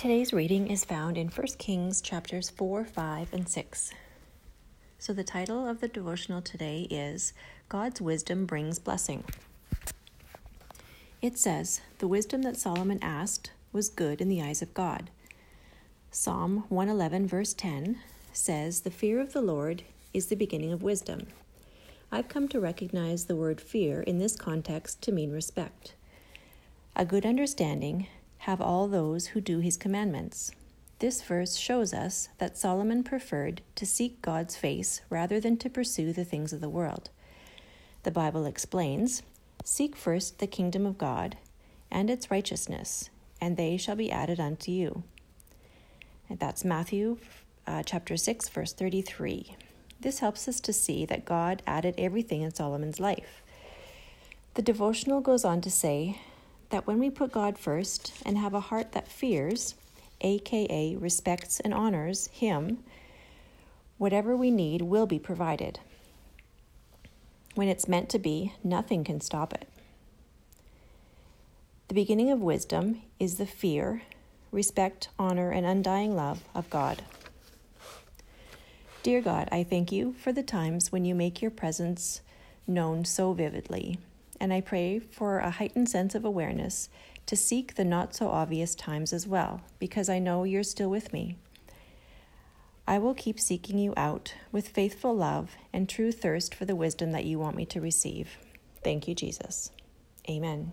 Today's reading is found in 1 Kings chapters 4, 5, and 6. So the title of the devotional today is God's Wisdom Brings Blessing. It says, The wisdom that Solomon asked was good in the eyes of God. Psalm 111, verse 10 says, The fear of the Lord is the beginning of wisdom. I've come to recognize the word fear in this context to mean respect. A good understanding have all those who do his commandments. This verse shows us that Solomon preferred to seek God's face rather than to pursue the things of the world. The Bible explains Seek first the kingdom of God and its righteousness, and they shall be added unto you. And that's Matthew uh, chapter 6, verse 33. This helps us to see that God added everything in Solomon's life. The devotional goes on to say that when we put God first and have a heart that fears, aka respects and honors Him, whatever we need will be provided. When it's meant to be, nothing can stop it. The beginning of wisdom is the fear, respect, honor, and undying love of God. Dear God, I thank you for the times when you make your presence known so vividly and I pray for a heightened sense of awareness to seek the not so obvious times as well, because I know you're still with me. I will keep seeking you out with faithful love and true thirst for the wisdom that you want me to receive. Thank you, Jesus. Amen.